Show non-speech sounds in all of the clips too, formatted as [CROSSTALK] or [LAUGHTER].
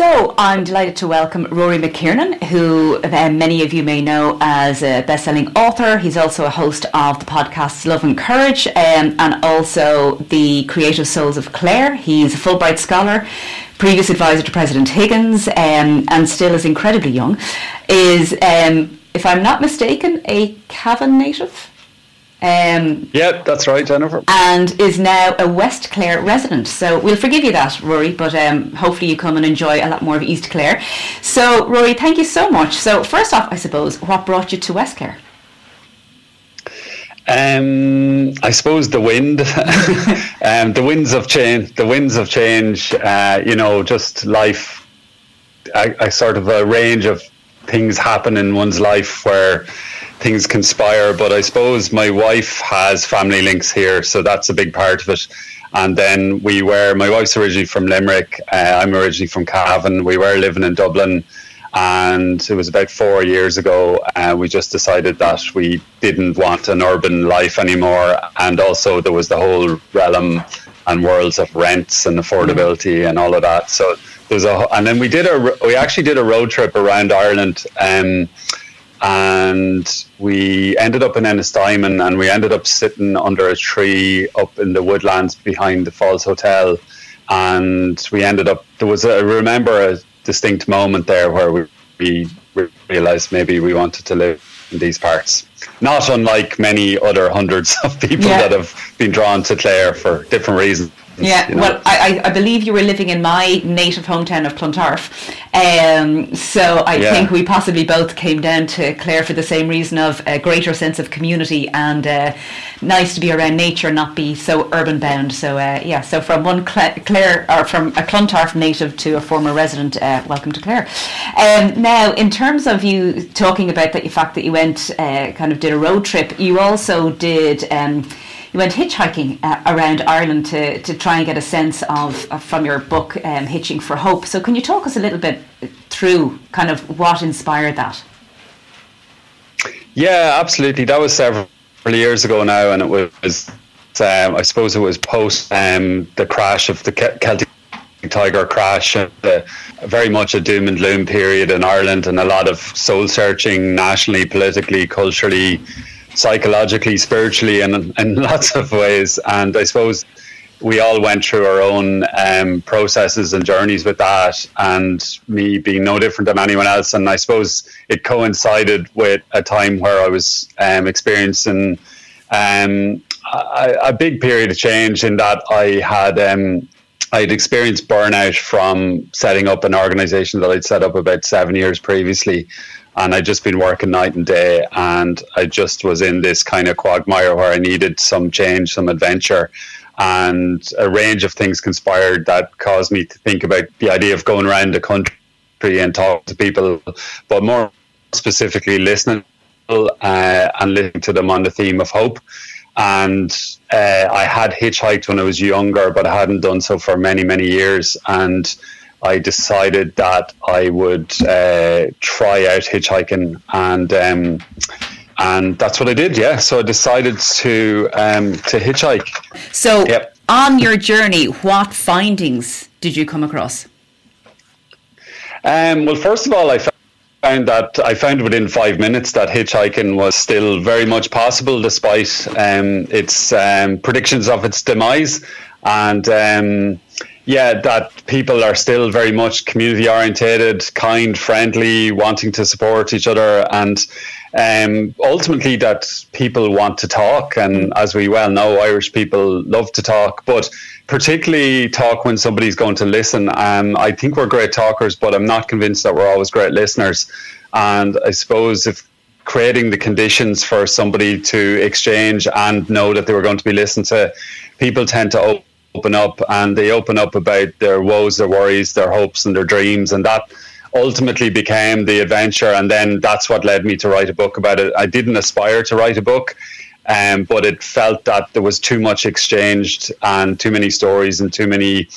So I'm delighted to welcome Ruairí McKiernan, who uh, many of you may know as a best-selling author. He's also a host of the podcasts Love and Courage, um, and also the Creative Souls of Clare. He's a Fulbright scholar, previous advisor to President Higgins, um, and still is incredibly young. Is, um, if I'm not mistaken, a Cavan native. Um, yeah, that's right, Jennifer. And is now a West Clare resident. So we'll forgive you that, Ruairí, but um, hopefully you come and enjoy a lot more of East Clare. So, Ruairí, thank you so much. So, first off, I suppose, what brought you to West Clare? Um, I suppose the wind, [LAUGHS] um, the winds of change, the winds of change. Uh, you know, just life. I, I sort of a range of things happen in one's life where things conspire. But I suppose my wife has family links here, so that's a big part of it. And then we were, my wife's originally from Limerick. Uh, I'm originally from Cavan. We were living in Dublin. And it was about four years ago. Uh, we just decided that we didn't want an urban life anymore. And also, there was the whole realm and worlds of rents and affordability and all of that. So there's a, and then we did a, we actually did a road trip around Ireland. Um, and we ended up in Ennistymon and we ended up sitting under a tree up in the woodlands behind the Falls Hotel. And we ended up, there was a, I remember a distinct moment there where we, we realized maybe we wanted to live in these parts. Not unlike many other hundreds of people yeah. that have been drawn to Clare for different reasons. Yeah, you know? well, I, I believe you were living in my native hometown of Clontarf. Um, so I yeah. think we possibly both came down to Clare for the same reason of a greater sense of community and uh, nice to be around nature, not be so urban bound. So uh, yeah, so from one Clare or from a Clontarf native to a former resident, uh, welcome to Clare. Um, now, in terms of you talking about the fact that you went, uh, kind of did a road trip, you also did. Um, you went hitchhiking uh, around Ireland to, to try and get a sense of, from your book um, Hitching for Hope. So can you talk us a little bit through kind of what inspired that? Yeah, absolutely. That was several years ago now, and it was um, I suppose it was post um, the crash of the Celtic Tiger crash, uh, very much a doom and gloom period in Ireland, and a lot of soul searching nationally, politically, culturally, psychologically, spiritually, and in [LAUGHS] lots of ways. And I suppose we all went through our own um, processes and journeys with that, and me being no different than anyone else. And I suppose it coincided with a time where I was um, experiencing um, a, a, big period of change in that I had. Um, I'd experienced burnout from setting up an organization that I'd set up about seven years previously and I'd just been working night and day, and I just was in this kind of quagmire where I needed some change, some adventure, and a range of things conspired that caused me to think about the idea of going around the country and talk to people, but more specifically listening uh, and listening to them on the theme of hope. And uh, I had hitchhiked when I was younger, but I hadn't done so for many, many years, and I decided that I would uh, try out hitchhiking, and um, and that's what I did. Yeah, so I decided to um, to hitchhike. So, yep. on your journey, what findings did you come across? Um, well, first of all, I found that I found within five minutes that hitchhiking was still very much possible, despite um, its um, predictions of its demise, and um, yeah, that people are still very much community orientated, kind, friendly, wanting to support each other, and um, ultimately that people want to talk. And as we well know, Irish people love to talk, but particularly talk when somebody's going to listen. Um, I think we're great talkers, but I'm not convinced that we're always great listeners. And I suppose if creating the conditions for somebody to exchange and know that they were going to be listened to, people tend to open up and they open up about their woes, their worries, their hopes, and their dreams. And that ultimately became the adventure. And then that's what led me to write a book about it. I didn't aspire to write a book. Um, but it felt that there was too much exchanged and too many stories and too many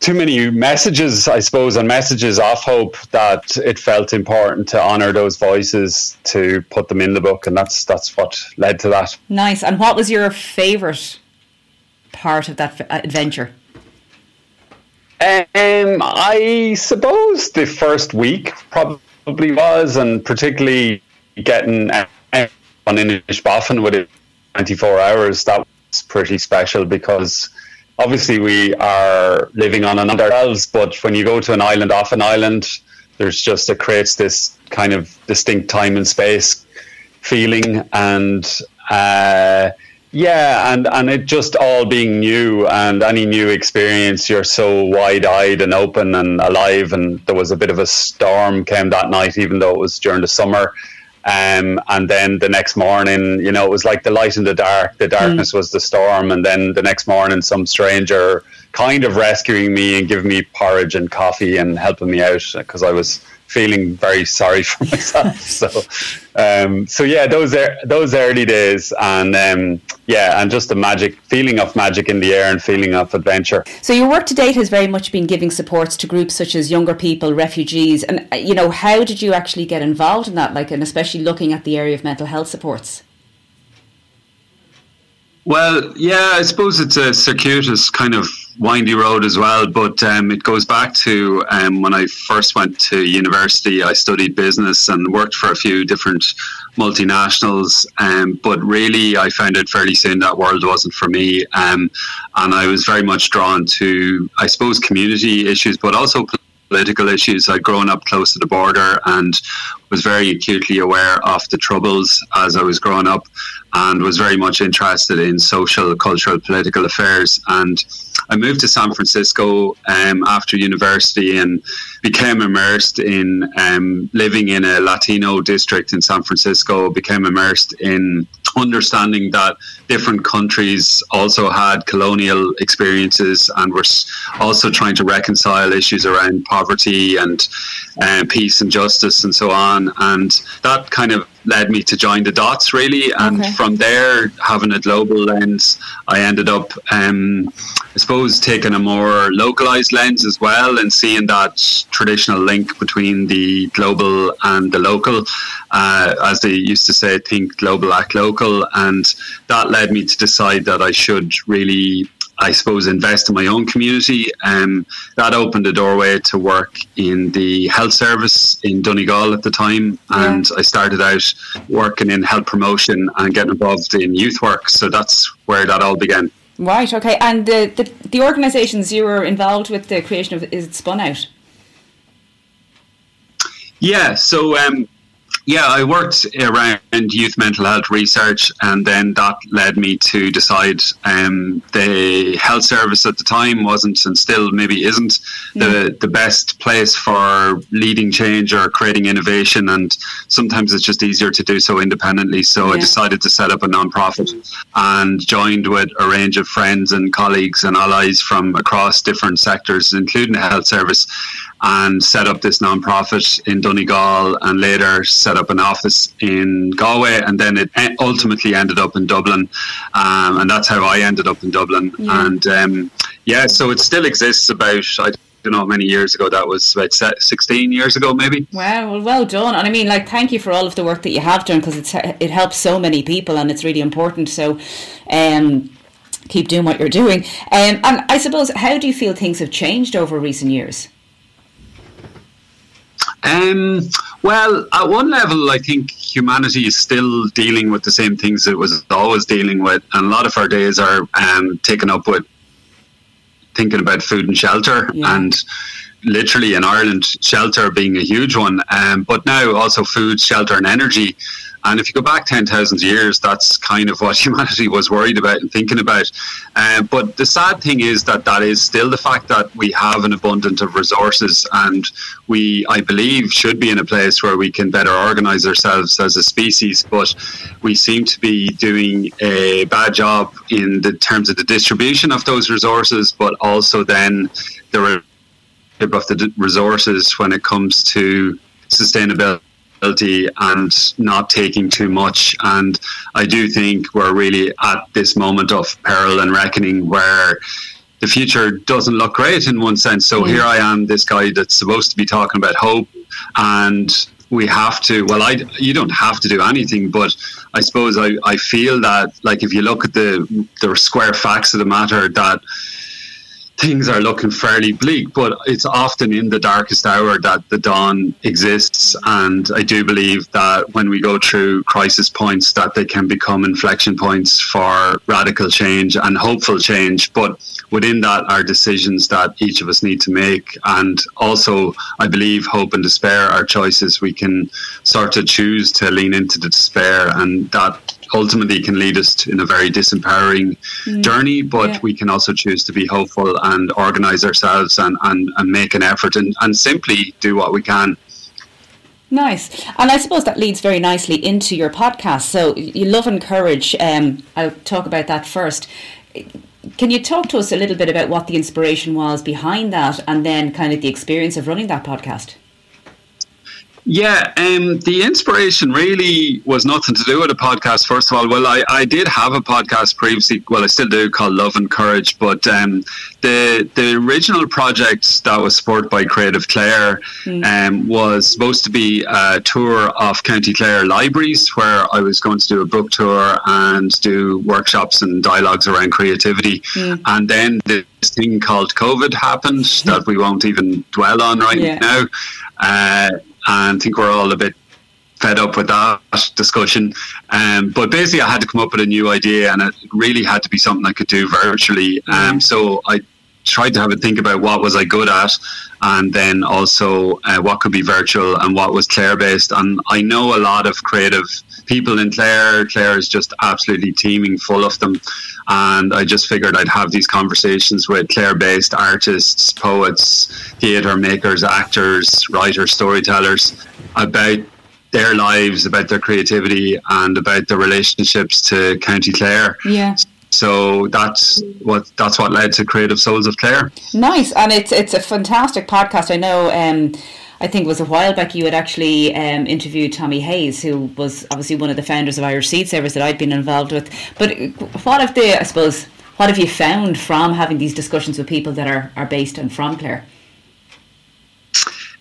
too many messages, I suppose, and messages of hope that it felt important to honour those voices to put them in the book, and that's that's what led to that. Nice. And what was your favourite part of that adventure? Um, I suppose the first week probably was, and particularly getting uh, on Inishbofin within 24 hours, that was pretty special because obviously we are living on an ourselves, but when you go to an island off an island, there's just it creates this kind of distinct time and space feeling and uh, yeah and and it just all being new and any new experience you're so wide-eyed and open and alive and there was a bit of a storm came that night even though it was during the summer um, and then the next morning, you know, it was like the light in the dark. The darkness mm. was the storm. And then the next morning, some stranger kind of rescuing me and giving me porridge and coffee and helping me out because I was feeling very sorry for [LAUGHS] myself. so, um, so yeah, those er- those early days, and um, yeah, and just the magic feeling of magic in the air and feeling of adventure. So your work to date has very much been giving supports to groups such as younger people, refugees, and uh, you know, how did you actually get involved in that? Like, and especially looking at the area of mental health supports. Well, yeah, I suppose it's a circuitous kind of windy road as well, but um, it goes back to um, when I first went to university. I studied business and worked for a few different multinationals, um, but really I found out fairly soon that world wasn't for me. Um, and I was very much drawn to, I suppose, community issues, but also political issues. I'd grown up close to the border and was very acutely aware of the troubles as I was growing up and was very much interested in social, cultural, political affairs. And I moved to San Francisco um, after university and became immersed in um, living in a Latino district in San Francisco, became immersed in understanding that different countries also had colonial experiences and were also trying to reconcile issues around poverty and uh, peace and justice and so on. And that kind of led me to join the dots really. And okay. from there having a global lens i ended up um, i suppose taking a more localized lens as well and seeing that traditional link between the global and the local. Uh, as they used to say think global act local. And that led me to decide that i should really I suppose, invest in my own community. Um, that opened a doorway to work in the health service in Donegal at the time. Yeah. And I started out working in health promotion and getting involved in youth work. So that's where that all began. Right, okay. And the, the, the organisations you were involved with the creation of, is it SpunOut? Yeah, so um, yeah, I worked around youth mental health research, and then that led me to decide um, the health service at the time wasn't, and still maybe isn't, the the best place for leading change or creating innovation. And sometimes it's just easier to do so independently. So yeah. I decided to set up a nonprofit and joined with a range of friends and colleagues and allies from across different sectors, including the health service and set up this nonprofit in Donegal and later set up an office in Galway and then it ultimately ended up in Dublin um, and that's how I ended up in Dublin. Yeah. and um, yeah so it still exists about I don't know how many years ago that was about 16 years ago maybe? Wow well, well done. And I mean like thank you for all of the work that you have done because it helps so many people and it's really important. So um, keep doing what you're doing. Um, and I suppose how do you feel things have changed over recent years um, well, at one level, I think humanity is still dealing with the same things it was always dealing with, and a lot of our days are um, taken up with thinking about food and shelter, yeah. and literally in Ireland, shelter being a huge one, um, but now also food, shelter, and energy. And if you go back 10,000 years, that's kind of what [LAUGHS] humanity was worried about and thinking about. Um, but the sad thing is that that is still the fact that we have an abundance of resources and we, I believe, should be in a place where we can better organize ourselves as a species. But we seem to be doing a bad job in the terms of the distribution of those resources, but also then the of the resources when it comes to sustainability and not taking too much. And I do think we're really at this moment of peril and reckoning where the future doesn't look great in one sense. So mm. here I am, this guy that's supposed to be talking about hope, and we have to. Well, I you don't have to do anything, but I suppose I, I feel that like if you look at the the square facts of the matter, that things are looking fairly bleak, but it's often in the darkest hour that the dawn exists. And I do believe that when we go through crisis points, that they can become inflection points for radical change and hopeful change. But within that are decisions that each of us need to make. And also, I believe hope and despair are choices we can sort of choose to lean into the despair. And that ultimately can lead us to, in a very disempowering mm. journey, but yeah. we can also choose to be hopeful and organize ourselves and, and, and make an effort and, and simply do what we can. Nice. And I suppose that leads very nicely into your podcast. So you love and courage. Um, I'll talk about that first. Can you talk to us a little bit about what the inspiration was behind that and then kind of the experience of running that podcast? Yeah, um, the inspiration really was nothing to do with a podcast. First of all, well, I, I did have a podcast previously. Well, I still do called Love and Courage, but um, the the original project that was supported by Creative Clare mm. um, was supposed to be a tour of County Clare libraries, where I was going to do a book tour and do workshops and dialogues around creativity. Mm. And then this thing called COVID happened [LAUGHS] that we won't even dwell on right yeah. now. Uh, and I think we're all a bit fed up with that discussion. Um, but basically, I had to come up with a new idea, and it really had to be something I could do virtually. Um, so I tried to have a think about what was I good at, and then also uh, what could be virtual and what was Clare based. And I know a lot of creative people in Clare. Clare is just absolutely teeming full of them. And I just figured I'd have these conversations with Clare based artists, poets, theatre makers, actors, writers, storytellers about their lives, about their creativity, and about their relationships to County Clare. Yeah. So that's what that's what led to Creative Souls of Clare. Nice, and it's it's a fantastic podcast. I know. Um, I think it was a while back you had actually um, interviewed Tommy Hayes, who was obviously one of the founders of Irish Seed Savers that I'd been involved with. But what have the, I suppose, what have you found from having these discussions with people that are, are based and from Clare?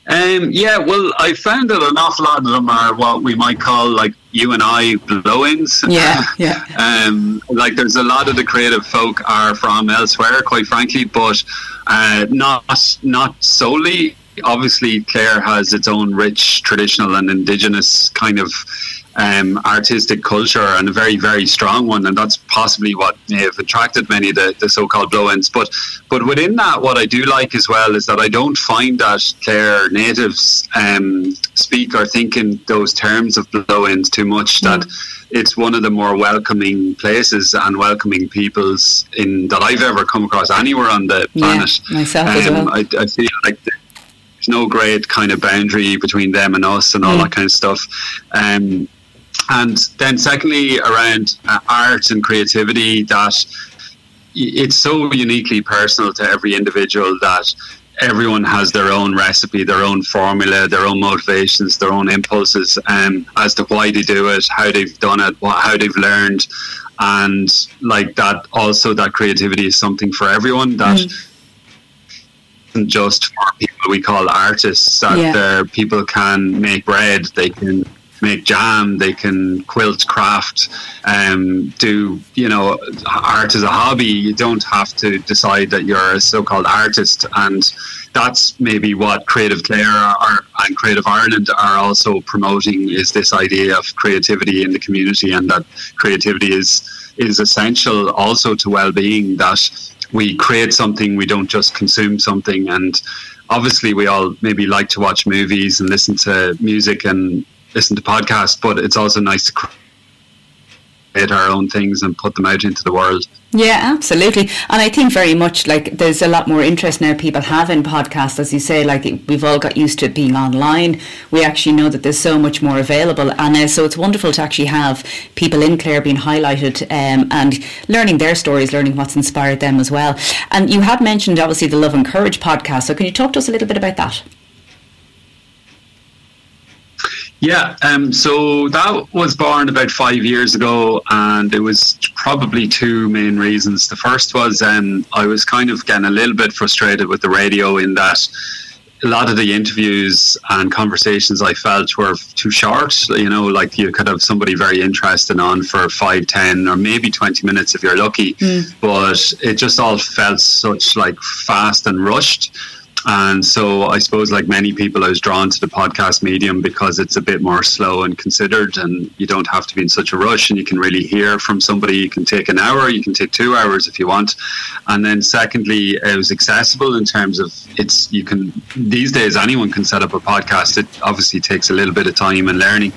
Um, yeah, well, I found that an awful lot of them are what we might call like you and I blow-ins. Yeah, [LAUGHS] yeah. um, like there's a lot of the creative folk are from elsewhere, quite frankly, but uh, not not solely. Obviously, Clare has its own rich traditional and indigenous kind of um, artistic culture and a very very strong one, and that's possibly what may have attracted many of the, the so-called blow-ins. But but within that, what I do like as well is that I don't find that Clare natives um, speak or think in those terms of blow-ins too much. Mm. That it's one of the more welcoming places and welcoming peoples in that I've ever come across anywhere on the planet. Yeah, myself um, as well. I, I feel like. The, there's no great kind of boundary between them and us and all mm. that kind of stuff. Um, and then secondly around uh, art and creativity that it's so uniquely personal to every individual that everyone has their own recipe, their own formula, their own motivations, their own impulses um, as to why they do it, how they've done it, what, how they've learned. And like that, also that creativity is something for everyone that mm. isn't just for people we call artists, that yeah. people can make bread, they can make jam, they can quilt, craft, um, do you know art as a hobby. You don't have to decide that you're a so-called artist, and that's maybe what Creative Clare are, and Creative Ireland are also promoting is this idea of creativity in the community, and that creativity is is essential also to well-being. That we create something, we don't just consume something, and obviously we all maybe like to watch movies and listen to music and listen to podcasts, but it's also nice to create our own things and put them out into the world. Yeah, absolutely. And I think very much like there's a lot more interest now people have in podcasts, as you say, like we've all got used to it being online. We actually know that there's so much more available. And uh, so it's wonderful to actually have people in Clare being highlighted um, and learning their stories, learning what's inspired them as well. And you had mentioned obviously the Love and Courage podcast. So can you talk to us a little bit about that? Yeah, um, so that was born about five years ago, and it was probably two main reasons. The first was um, I was kind of getting a little bit frustrated with the radio in that a lot of the interviews and conversations I felt were too short. You know, like you could have somebody very interested on for five, ten, or maybe twenty minutes if you're lucky. Mm. But it just all felt such like fast and rushed. And so I suppose, like many people, I was drawn to the podcast medium because it's a bit more slow and considered, and you don't have to be in such a rush, and you can really hear from somebody. You can take an hour, you can take two hours if you want. And then, secondly, it was accessible in terms of it's you can these days anyone can set up a podcast. It obviously takes a little bit of time and learning.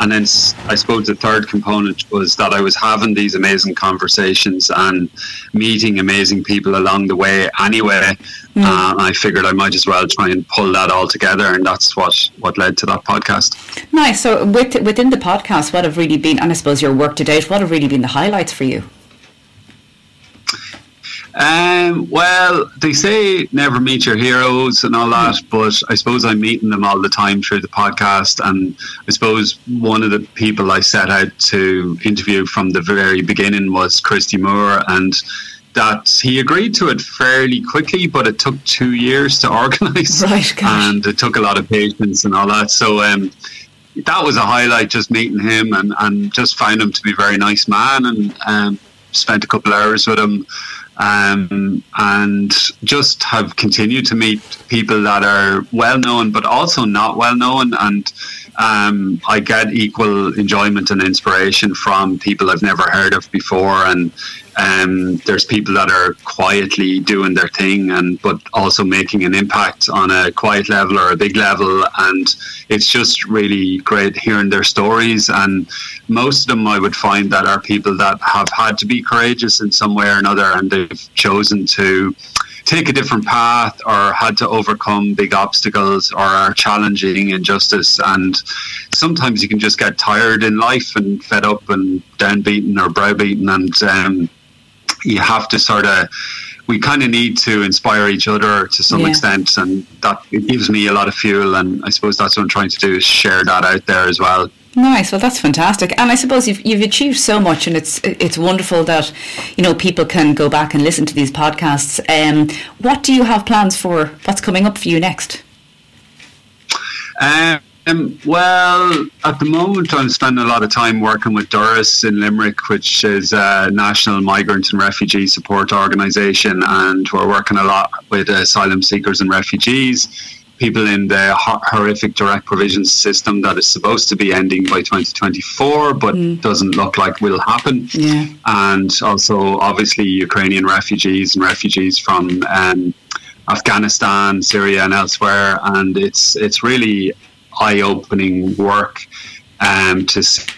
And then I suppose the third component was that I was having these amazing conversations and meeting amazing people along the way anyway. Mm. Uh, I figured I might as well try and pull that all together, and that's what, what led to that podcast. Nice. So, with, within the podcast, what have really been, and I suppose your work to date, what have really been the highlights for you? Um, well, they say never meet your heroes and all that, but I suppose I'm meeting them all the time through the podcast. And I suppose one of the people I set out to interview from the very beginning was Christy Moore, and that he agreed to it fairly quickly, but it took two years to [LAUGHS] organise, right, and it took a lot of patience and all that. So. Um, that was a highlight, just meeting him, and, and just found him to be a very nice man, and um, spent a couple hours with him um, and just have continued to meet people that are well known but also not well known and um, I get equal enjoyment and inspiration from people I've never heard of before and um, there's people that are quietly doing their thing and but also making an impact on a quiet level or a big level and it's just really great hearing their stories and most of them I would find that are people that have had to be courageous in some way or another and they've chosen to take a different path or had to overcome big obstacles or are challenging injustice. And sometimes you can just get tired in life and fed up and downbeaten or browbeaten. And um, you have to sort of we kind of need to inspire each other to some yeah. extent, and that it gives me a lot of fuel. And I suppose that's what I'm trying to do is share that out there as well. Nice. Well, that's fantastic, and I suppose you've you've achieved so much, and it's it's wonderful that you know people can go back and listen to these podcasts. Um, what do you have plans for? What's coming up for you next? Um, well, at the moment, I'm spending a lot of time working with Doras in Limerick, which is a national migrant and refugee support organisation, and we're working a lot with asylum seekers and refugees people in the horrific direct provision system that is supposed to be ending by 2024, but mm. doesn't look like will happen. Yeah. And also, obviously, Ukrainian refugees and refugees from um, Afghanistan, Syria, and elsewhere. And it's it's really eye-opening work um, to see.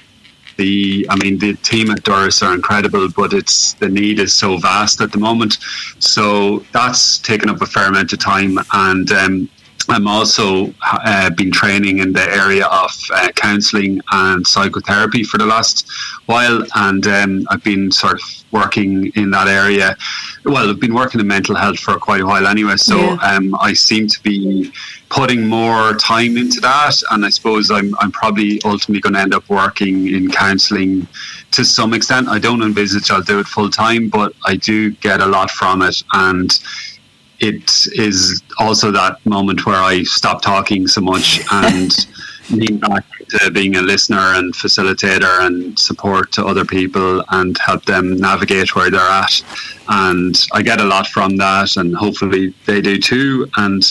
The, I mean, the team at Doras are incredible, but it's the need is so vast at the moment. So that's taken up a fair amount of time, and um, I'm also uh, been training in the area of uh, counselling and psychotherapy for the last while, and um, I've been sort of working in that area. Well, I've been working in mental health for quite a while anyway, so yeah. um, I seem to be putting more time into that, and I suppose I'm I'm probably ultimately going to end up working in counselling to some extent. I don't envisage I'll do it full time, but I do get a lot from it, and it is also that moment where I stop talking so much [LAUGHS] and lean back to being a listener and facilitator and support to other people and help them navigate where they're at. And I get a lot from that, and hopefully they do too. And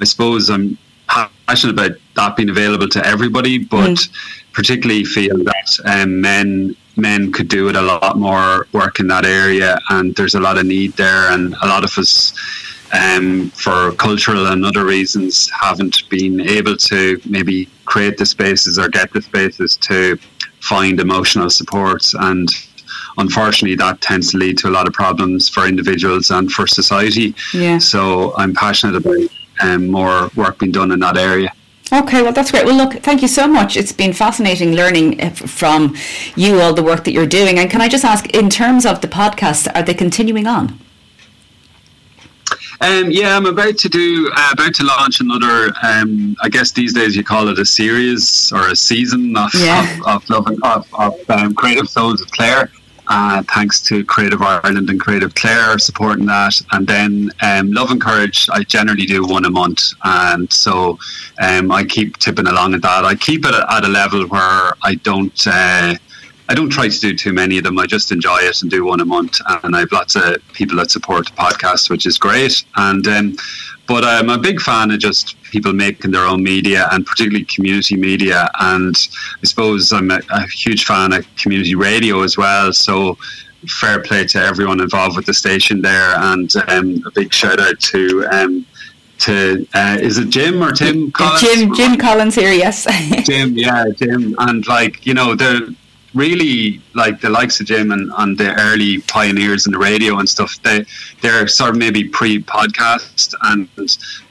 I suppose I'm passionate about that being available to everybody, but mm. particularly feel that um, men men could do it a lot more work in that area, and there's a lot of need there, and a lot of us um, for cultural and other reasons, haven't been able to maybe create the spaces or get the spaces to find emotional supports. And unfortunately, that tends to lead to a lot of problems for individuals and for society. Yeah. So I'm passionate about um, more work being done in that area. Okay, well, that's great. Well, look, thank you so much. It's been fascinating learning uh, from you all the work that you're doing. And can I just ask, in terms of the podcasts, are they continuing on? Um, yeah, I'm about to do uh, about to launch another. Um, I guess these days you call it a series or a season of yeah. of, of, of, of um, Creative Souls of Clare, Uh, thanks to Creative Ireland and Creative Clare supporting that. And then um, Love and Courage, I generally do one a month. And so um, I keep tipping along at that. I keep it at a level where I don't. Uh, I don't try to do too many of them. I just enjoy it and do one a month. And I have lots of people that support the podcast, which is great. And um, but I'm a big fan of just people making their own media and particularly community media. And I suppose I'm a, a huge fan of community radio as well. So fair play to everyone involved with the station there, and um, a big shout out to. Um, to uh, is it Jim or Tim Collins? Jim Jim Collins here, yes. [LAUGHS] Jim, yeah, Jim, and like you know the really like the likes of Jim and, and the early pioneers in the radio and stuff. They they're sort of maybe pre podcast and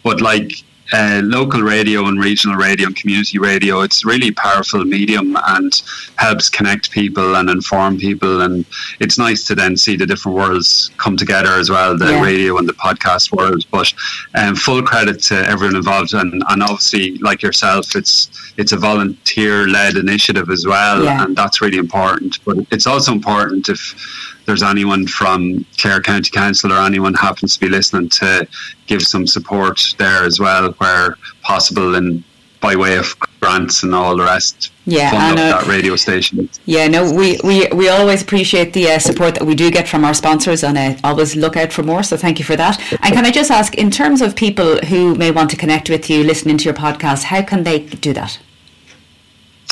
but like uh, local radio and regional radio and community radio, it's really powerful medium and helps connect people and inform people. And it's nice to then see the different worlds come together as well, the yeah. radio and the podcast world. But um, full credit to everyone involved, and, and obviously, like yourself, it's it's a volunteer led initiative as well, yeah. and that's really important. But it's also important if there's anyone from Clare County Council or anyone happens to be listening to give some support there as well where possible and by way of grants and all the rest. Yeah, up that radio station. Yeah, no, we, we, we always appreciate the uh, support that we do get from our sponsors and uh, always look out for more. So thank you for that. And can I just ask, in terms of people who may want to connect with you, listening to your podcast, how can they do that?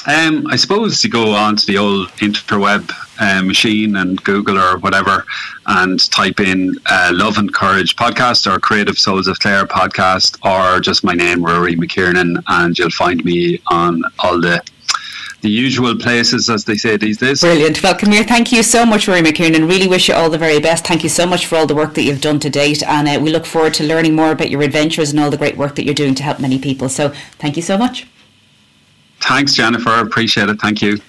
Um, I suppose you go on to the old interweb uh, machine and Google or whatever and type in uh, Love and Courage podcast or Creative Souls of Clare podcast or just my name, Ruairí McKiernan, and you'll find me on all the the usual places, as they say these days. Brilliant. Well, Camille, thank you so much, Ruairí McKiernan. Really wish you all the very best. Thank you so much for all the work that you've done to date, and uh, we look forward to learning more about your adventures and all the great work that you're doing to help many people. So, thank you so much. Thanks, Jennifer. Appreciate it. Thank you.